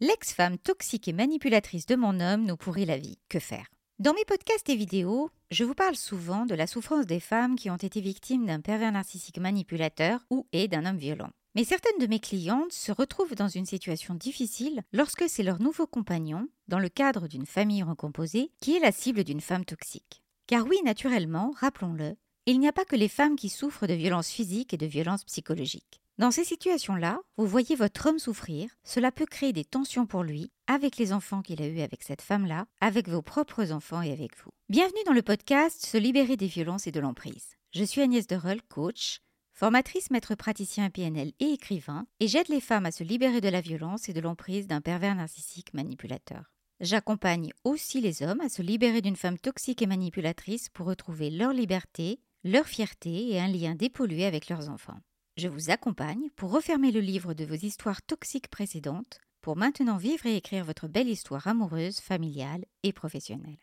L'ex-femme toxique et manipulatrice de mon homme nous pourrit la vie. Que faire? Dans mes podcasts et vidéos, je vous parle souvent de la souffrance des femmes qui ont été victimes d'un pervers narcissique manipulateur ou et d'un homme violent. Mais certaines de mes clientes se retrouvent dans une situation difficile lorsque c'est leur nouveau compagnon, dans le cadre d'une famille recomposée, qui est la cible d'une femme toxique. Car oui, naturellement, rappelons-le, il n'y a pas que les femmes qui souffrent de violences physiques et de violences psychologiques. Dans ces situations-là, vous voyez votre homme souffrir, cela peut créer des tensions pour lui, avec les enfants qu'il a eus avec cette femme-là, avec vos propres enfants et avec vous. Bienvenue dans le podcast Se libérer des violences et de l'emprise. Je suis Agnès Derol, coach, formatrice maître praticien PNL et écrivain, et j'aide les femmes à se libérer de la violence et de l'emprise d'un pervers narcissique manipulateur. J'accompagne aussi les hommes à se libérer d'une femme toxique et manipulatrice pour retrouver leur liberté, leur fierté et un lien dépollué avec leurs enfants. Je vous accompagne pour refermer le livre de vos histoires toxiques précédentes pour maintenant vivre et écrire votre belle histoire amoureuse, familiale et professionnelle.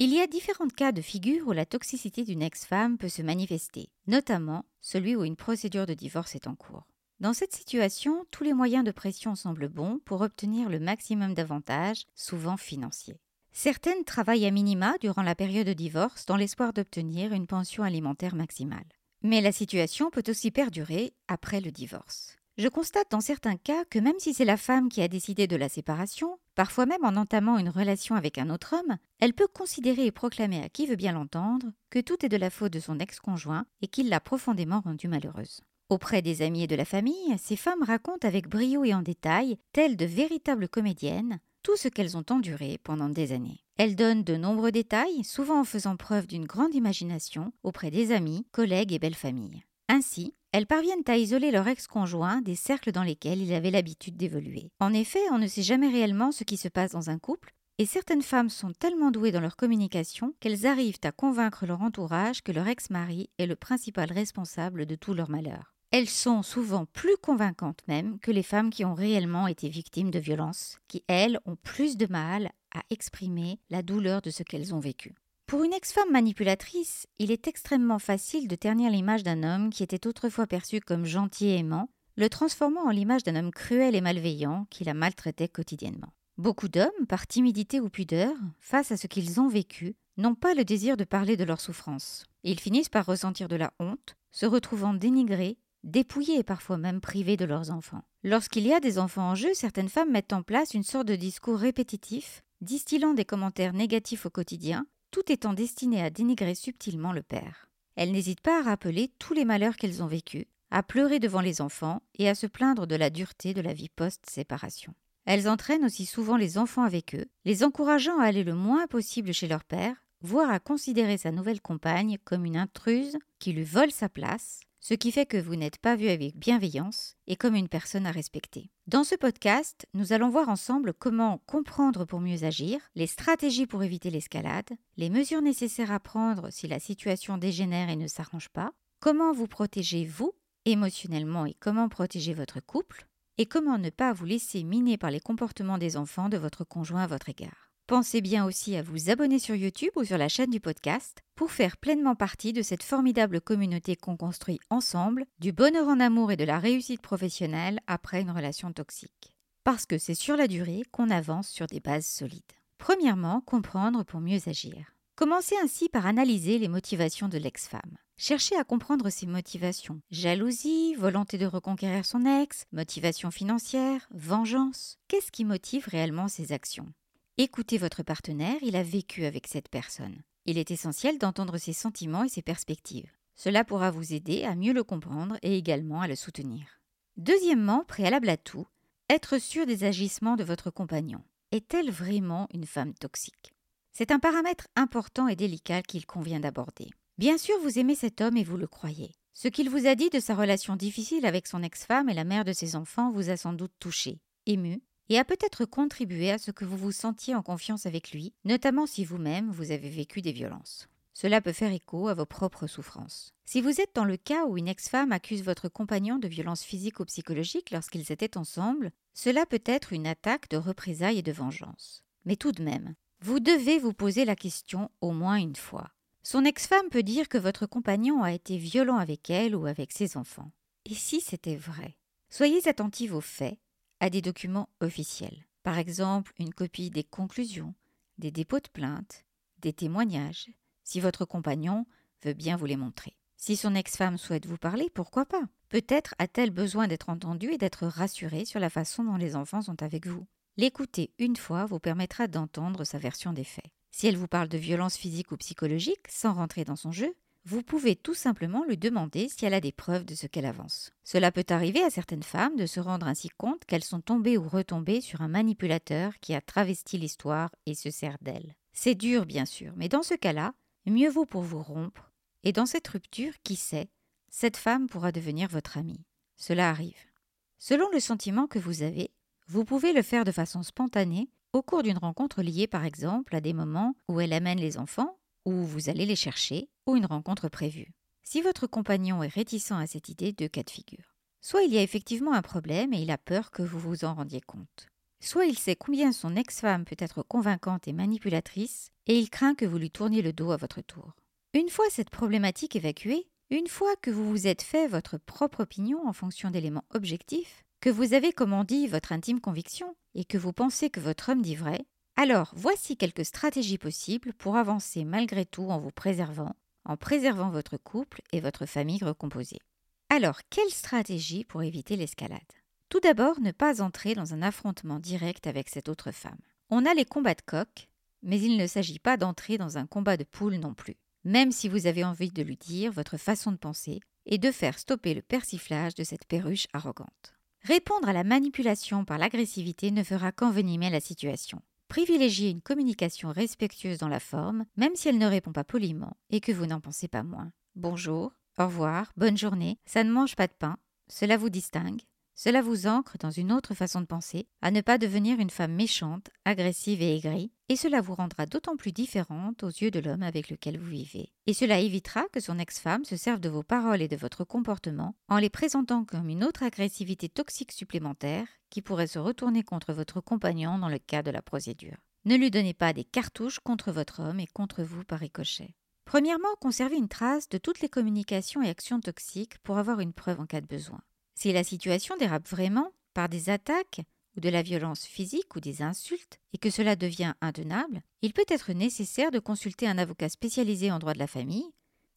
Il y a différents cas de figure où la toxicité d'une ex-femme peut se manifester, notamment celui où une procédure de divorce est en cours. Dans cette situation, tous les moyens de pression semblent bons pour obtenir le maximum d'avantages, souvent financiers. Certaines travaillent à minima durant la période de divorce dans l'espoir d'obtenir une pension alimentaire maximale. Mais la situation peut aussi perdurer après le divorce. Je constate dans certains cas que même si c'est la femme qui a décidé de la séparation, parfois même en entamant une relation avec un autre homme, elle peut considérer et proclamer à qui veut bien l'entendre que tout est de la faute de son ex-conjoint et qu'il l'a profondément rendue malheureuse. Auprès des amis et de la famille, ces femmes racontent avec brio et en détail, telles de véritables comédiennes, tout ce qu'elles ont enduré pendant des années. Elles donnent de nombreux détails, souvent en faisant preuve d'une grande imagination auprès des amis, collègues et belles familles. Ainsi, elles parviennent à isoler leur ex-conjoint des cercles dans lesquels il avait l'habitude d'évoluer. En effet, on ne sait jamais réellement ce qui se passe dans un couple, et certaines femmes sont tellement douées dans leur communication qu'elles arrivent à convaincre leur entourage que leur ex-mari est le principal responsable de tout leur malheur. Elles sont souvent plus convaincantes même que les femmes qui ont réellement été victimes de violences, qui, elles, ont plus de mal à exprimer la douleur de ce qu'elles ont vécu. Pour une ex-femme manipulatrice, il est extrêmement facile de ternir l'image d'un homme qui était autrefois perçu comme gentil et aimant, le transformant en l'image d'un homme cruel et malveillant qui la maltraitait quotidiennement. Beaucoup d'hommes, par timidité ou pudeur, face à ce qu'ils ont vécu, n'ont pas le désir de parler de leur souffrance. Ils finissent par ressentir de la honte, se retrouvant dénigrés dépouillés et parfois même privés de leurs enfants. Lorsqu'il y a des enfants en jeu, certaines femmes mettent en place une sorte de discours répétitif, distillant des commentaires négatifs au quotidien, tout étant destiné à dénigrer subtilement le père. Elles n'hésitent pas à rappeler tous les malheurs qu'elles ont vécus, à pleurer devant les enfants et à se plaindre de la dureté de la vie post-séparation. Elles entraînent aussi souvent les enfants avec eux, les encourageant à aller le moins possible chez leur père, voire à considérer sa nouvelle compagne comme une intruse qui lui vole sa place, ce qui fait que vous n'êtes pas vu avec bienveillance et comme une personne à respecter. Dans ce podcast, nous allons voir ensemble comment comprendre pour mieux agir, les stratégies pour éviter l'escalade, les mesures nécessaires à prendre si la situation dégénère et ne s'arrange pas, comment vous protéger vous émotionnellement et comment protéger votre couple, et comment ne pas vous laisser miner par les comportements des enfants de votre conjoint à votre égard. Pensez bien aussi à vous abonner sur YouTube ou sur la chaîne du podcast pour faire pleinement partie de cette formidable communauté qu'on construit ensemble, du bonheur en amour et de la réussite professionnelle après une relation toxique. Parce que c'est sur la durée qu'on avance sur des bases solides. Premièrement, comprendre pour mieux agir. Commencez ainsi par analyser les motivations de l'ex-femme. Cherchez à comprendre ses motivations. Jalousie, volonté de reconquérir son ex, motivation financière, vengeance. Qu'est-ce qui motive réellement ses actions? Écoutez votre partenaire, il a vécu avec cette personne. Il est essentiel d'entendre ses sentiments et ses perspectives. Cela pourra vous aider à mieux le comprendre et également à le soutenir. Deuxièmement, préalable à tout, être sûr des agissements de votre compagnon. Est-elle vraiment une femme toxique? C'est un paramètre important et délicat qu'il convient d'aborder. Bien sûr, vous aimez cet homme et vous le croyez. Ce qu'il vous a dit de sa relation difficile avec son ex-femme et la mère de ses enfants vous a sans doute touché, ému et a peut-être contribué à ce que vous vous sentiez en confiance avec lui, notamment si vous-même vous avez vécu des violences. Cela peut faire écho à vos propres souffrances. Si vous êtes dans le cas où une ex-femme accuse votre compagnon de violences physiques ou psychologiques lorsqu'ils étaient ensemble, cela peut être une attaque de représailles et de vengeance. Mais tout de même, vous devez vous poser la question au moins une fois. Son ex-femme peut dire que votre compagnon a été violent avec elle ou avec ses enfants. Et si c'était vrai? Soyez attentive aux faits, à des documents officiels. Par exemple, une copie des conclusions, des dépôts de plainte, des témoignages, si votre compagnon veut bien vous les montrer. Si son ex-femme souhaite vous parler, pourquoi pas? Peut-être a-t-elle besoin d'être entendue et d'être rassurée sur la façon dont les enfants sont avec vous. L'écouter une fois vous permettra d'entendre sa version des faits. Si elle vous parle de violence physique ou psychologique, sans rentrer dans son jeu, vous pouvez tout simplement lui demander si elle a des preuves de ce qu'elle avance. Cela peut arriver à certaines femmes de se rendre ainsi compte qu'elles sont tombées ou retombées sur un manipulateur qui a travesti l'histoire et se sert d'elle. C'est dur, bien sûr, mais dans ce cas-là, mieux vaut pour vous rompre, et dans cette rupture, qui sait, cette femme pourra devenir votre amie. Cela arrive. Selon le sentiment que vous avez, vous pouvez le faire de façon spontanée au cours d'une rencontre liée par exemple à des moments où elle amène les enfants, où vous allez les chercher, ou une rencontre prévue. Si votre compagnon est réticent à cette idée, deux cas de figure. Soit il y a effectivement un problème et il a peur que vous vous en rendiez compte. Soit il sait combien son ex-femme peut être convaincante et manipulatrice, et il craint que vous lui tourniez le dos à votre tour. Une fois cette problématique évacuée, une fois que vous vous êtes fait votre propre opinion en fonction d'éléments objectifs, que vous avez, comme on dit, votre intime conviction, et que vous pensez que votre homme dit vrai, alors voici quelques stratégies possibles pour avancer malgré tout en vous préservant, en préservant votre couple et votre famille recomposée. Alors, quelle stratégie pour éviter l'escalade? Tout d'abord, ne pas entrer dans un affrontement direct avec cette autre femme. On a les combats de coq, mais il ne s'agit pas d'entrer dans un combat de poule non plus, même si vous avez envie de lui dire votre façon de penser et de faire stopper le persiflage de cette perruche arrogante. Répondre à la manipulation par l'agressivité ne fera qu'envenimer la situation. Privilégiez une communication respectueuse dans la forme, même si elle ne répond pas poliment et que vous n'en pensez pas moins. Bonjour, au revoir, bonne journée, ça ne mange pas de pain, cela vous distingue, cela vous ancre dans une autre façon de penser, à ne pas devenir une femme méchante, agressive et aigrie, et cela vous rendra d'autant plus différente aux yeux de l'homme avec lequel vous vivez. Et cela évitera que son ex-femme se serve de vos paroles et de votre comportement en les présentant comme une autre agressivité toxique supplémentaire qui pourrait se retourner contre votre compagnon dans le cas de la procédure. Ne lui donnez pas des cartouches contre votre homme et contre vous par ricochet. Premièrement, conservez une trace de toutes les communications et actions toxiques pour avoir une preuve en cas de besoin. Si la situation dérape vraiment par des attaques ou de la violence physique ou des insultes et que cela devient intenable, il peut être nécessaire de consulter un avocat spécialisé en droit de la famille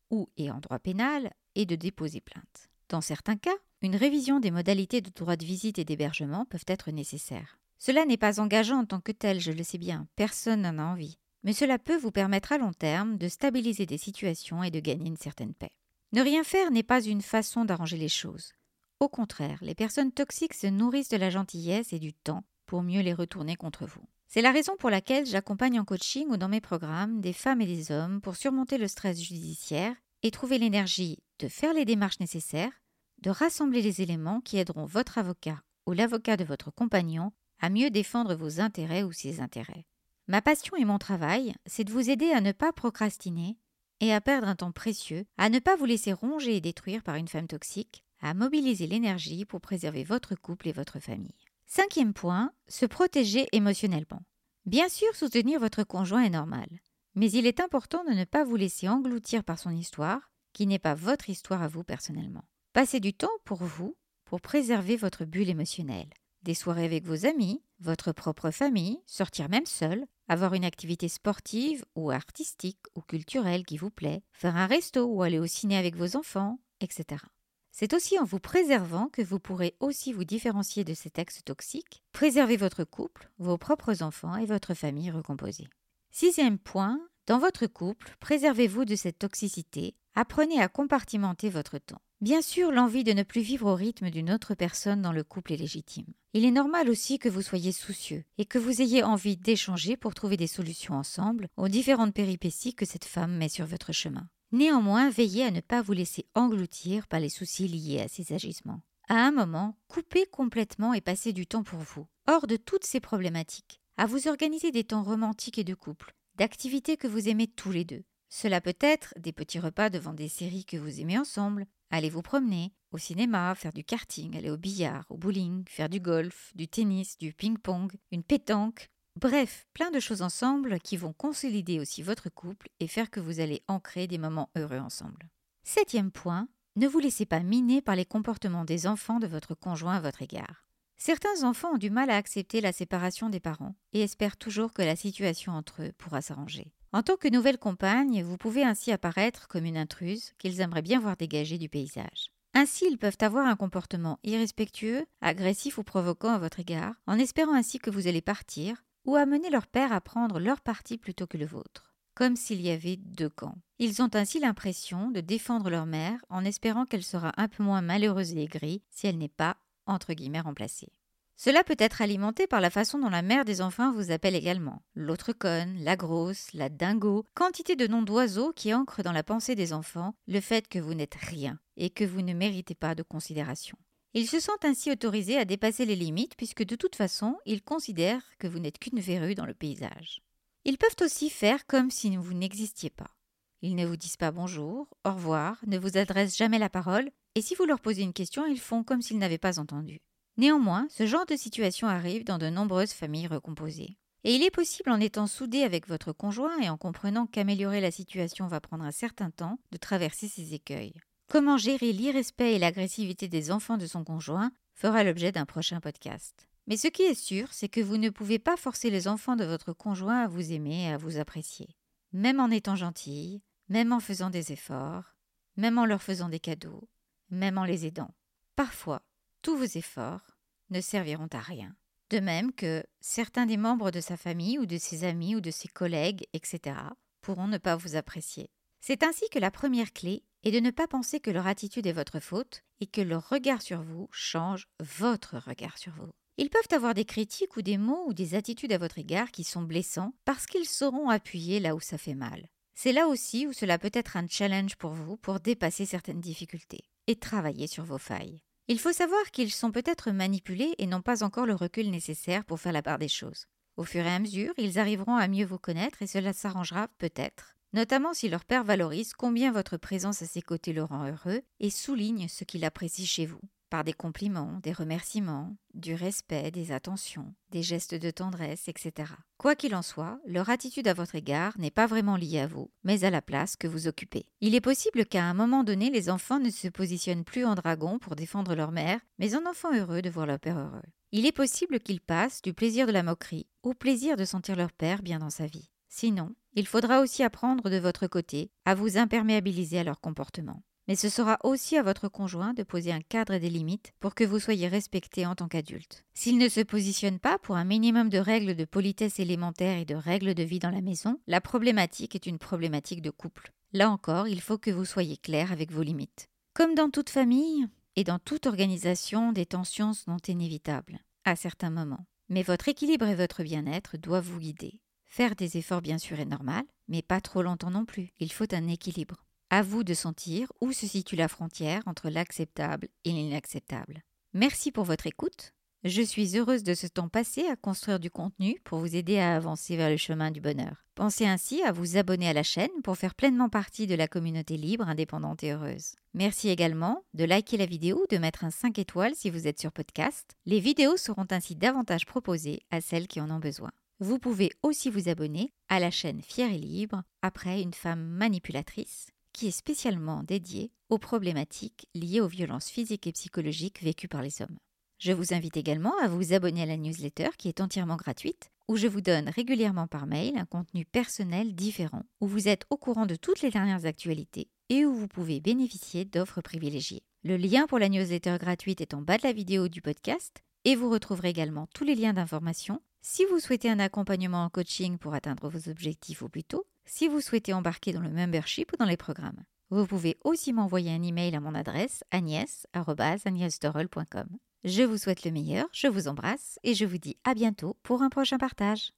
ou et en droit pénal et de déposer plainte. Dans certains cas, une révision des modalités de droit de visite et d'hébergement peuvent être nécessaires. Cela n'est pas engageant en tant que tel, je le sais bien, personne n'en a envie, mais cela peut vous permettre à long terme de stabiliser des situations et de gagner une certaine paix. Ne rien faire n'est pas une façon d'arranger les choses. Au contraire, les personnes toxiques se nourrissent de la gentillesse et du temps pour mieux les retourner contre vous. C'est la raison pour laquelle j'accompagne en coaching ou dans mes programmes des femmes et des hommes pour surmonter le stress judiciaire et trouver l'énergie de faire les démarches nécessaires, de rassembler les éléments qui aideront votre avocat ou l'avocat de votre compagnon à mieux défendre vos intérêts ou ses intérêts. Ma passion et mon travail, c'est de vous aider à ne pas procrastiner et à perdre un temps précieux, à ne pas vous laisser ronger et détruire par une femme toxique, à mobiliser l'énergie pour préserver votre couple et votre famille. Cinquième point, se protéger émotionnellement. Bien sûr, soutenir votre conjoint est normal, mais il est important de ne pas vous laisser engloutir par son histoire, qui n'est pas votre histoire à vous personnellement. Passez du temps pour vous, pour préserver votre bulle émotionnelle. Des soirées avec vos amis, votre propre famille, sortir même seul, avoir une activité sportive ou artistique ou culturelle qui vous plaît, faire un resto ou aller au ciné avec vos enfants, etc. C'est aussi en vous préservant que vous pourrez aussi vous différencier de ces textes toxiques, préserver votre couple, vos propres enfants et votre famille recomposée. Sixième point, dans votre couple, préservez-vous de cette toxicité, apprenez à compartimenter votre temps. Bien sûr, l'envie de ne plus vivre au rythme d'une autre personne dans le couple est légitime. Il est normal aussi que vous soyez soucieux et que vous ayez envie d'échanger pour trouver des solutions ensemble aux différentes péripéties que cette femme met sur votre chemin. Néanmoins, veillez à ne pas vous laisser engloutir par les soucis liés à ces agissements. À un moment, coupez complètement et passez du temps pour vous, hors de toutes ces problématiques, à vous organiser des temps romantiques et de couple, d'activités que vous aimez tous les deux. Cela peut être des petits repas devant des séries que vous aimez ensemble, aller vous promener, au cinéma, faire du karting, aller au billard, au bowling, faire du golf, du tennis, du ping-pong, une pétanque, Bref, plein de choses ensemble qui vont consolider aussi votre couple et faire que vous allez ancrer des moments heureux ensemble. Septième point, ne vous laissez pas miner par les comportements des enfants de votre conjoint à votre égard. Certains enfants ont du mal à accepter la séparation des parents et espèrent toujours que la situation entre eux pourra s'arranger. En tant que nouvelle compagne, vous pouvez ainsi apparaître comme une intruse qu'ils aimeraient bien voir dégagée du paysage. Ainsi, ils peuvent avoir un comportement irrespectueux, agressif ou provoquant à votre égard, en espérant ainsi que vous allez partir, ou amener leur père à prendre leur parti plutôt que le vôtre, comme s'il y avait deux camps. Ils ont ainsi l'impression de défendre leur mère en espérant qu'elle sera un peu moins malheureuse et aigrie si elle n'est pas, entre guillemets, remplacée. Cela peut être alimenté par la façon dont la mère des enfants vous appelle également. L'autre conne, la grosse, la dingo, quantité de noms d'oiseaux qui ancrent dans la pensée des enfants le fait que vous n'êtes rien et que vous ne méritez pas de considération. Ils se sentent ainsi autorisés à dépasser les limites puisque de toute façon, ils considèrent que vous n'êtes qu'une verrue dans le paysage. Ils peuvent aussi faire comme si vous n'existiez pas. Ils ne vous disent pas bonjour, au revoir, ne vous adressent jamais la parole, et si vous leur posez une question, ils font comme s'ils n'avaient pas entendu. Néanmoins, ce genre de situation arrive dans de nombreuses familles recomposées. Et il est possible, en étant soudé avec votre conjoint et en comprenant qu'améliorer la situation va prendre un certain temps, de traverser ces écueils. Comment gérer l'irrespect et l'agressivité des enfants de son conjoint fera l'objet d'un prochain podcast. Mais ce qui est sûr, c'est que vous ne pouvez pas forcer les enfants de votre conjoint à vous aimer et à vous apprécier. Même en étant gentille, même en faisant des efforts, même en leur faisant des cadeaux, même en les aidant. Parfois, tous vos efforts ne serviront à rien. De même que certains des membres de sa famille ou de ses amis ou de ses collègues, etc., pourront ne pas vous apprécier. C'est ainsi que la première clé est de ne pas penser que leur attitude est votre faute et que leur regard sur vous change votre regard sur vous. Ils peuvent avoir des critiques ou des mots ou des attitudes à votre égard qui sont blessants parce qu'ils sauront appuyer là où ça fait mal. C'est là aussi où cela peut être un challenge pour vous pour dépasser certaines difficultés et travailler sur vos failles. Il faut savoir qu'ils sont peut-être manipulés et n'ont pas encore le recul nécessaire pour faire la part des choses. Au fur et à mesure, ils arriveront à mieux vous connaître et cela s'arrangera peut-être, notamment si leur père valorise combien votre présence à ses côtés le rend heureux et souligne ce qu'il apprécie chez vous par des compliments, des remerciements, du respect, des attentions, des gestes de tendresse, etc. Quoi qu'il en soit, leur attitude à votre égard n'est pas vraiment liée à vous, mais à la place que vous occupez. Il est possible qu'à un moment donné, les enfants ne se positionnent plus en dragon pour défendre leur mère, mais en enfant heureux de voir leur père heureux. Il est possible qu'ils passent du plaisir de la moquerie au plaisir de sentir leur père bien dans sa vie. Sinon, il faudra aussi apprendre de votre côté à vous imperméabiliser à leur comportement mais ce sera aussi à votre conjoint de poser un cadre et des limites pour que vous soyez respecté en tant qu'adulte. S'il ne se positionne pas pour un minimum de règles de politesse élémentaire et de règles de vie dans la maison, la problématique est une problématique de couple. Là encore, il faut que vous soyez clair avec vos limites. Comme dans toute famille et dans toute organisation, des tensions sont inévitables, à certains moments. Mais votre équilibre et votre bien-être doivent vous guider. Faire des efforts bien sûr est normal, mais pas trop longtemps non plus. Il faut un équilibre. À vous de sentir où se situe la frontière entre l'acceptable et l'inacceptable. Merci pour votre écoute. Je suis heureuse de ce temps passé à construire du contenu pour vous aider à avancer vers le chemin du bonheur. Pensez ainsi à vous abonner à la chaîne pour faire pleinement partie de la communauté libre, indépendante et heureuse. Merci également de liker la vidéo ou de mettre un 5 étoiles si vous êtes sur podcast. Les vidéos seront ainsi davantage proposées à celles qui en ont besoin. Vous pouvez aussi vous abonner à la chaîne Fière et Libre après une femme manipulatrice qui est spécialement dédié aux problématiques liées aux violences physiques et psychologiques vécues par les hommes. Je vous invite également à vous abonner à la newsletter qui est entièrement gratuite, où je vous donne régulièrement par mail un contenu personnel différent, où vous êtes au courant de toutes les dernières actualités et où vous pouvez bénéficier d'offres privilégiées. Le lien pour la newsletter gratuite est en bas de la vidéo du podcast et vous retrouverez également tous les liens d'information si vous souhaitez un accompagnement en coaching pour atteindre vos objectifs au plus tôt si vous souhaitez embarquer dans le membership ou dans les programmes. Vous pouvez aussi m'envoyer un email à mon adresse agnès.agnès.com. Je vous souhaite le meilleur, je vous embrasse et je vous dis à bientôt pour un prochain partage.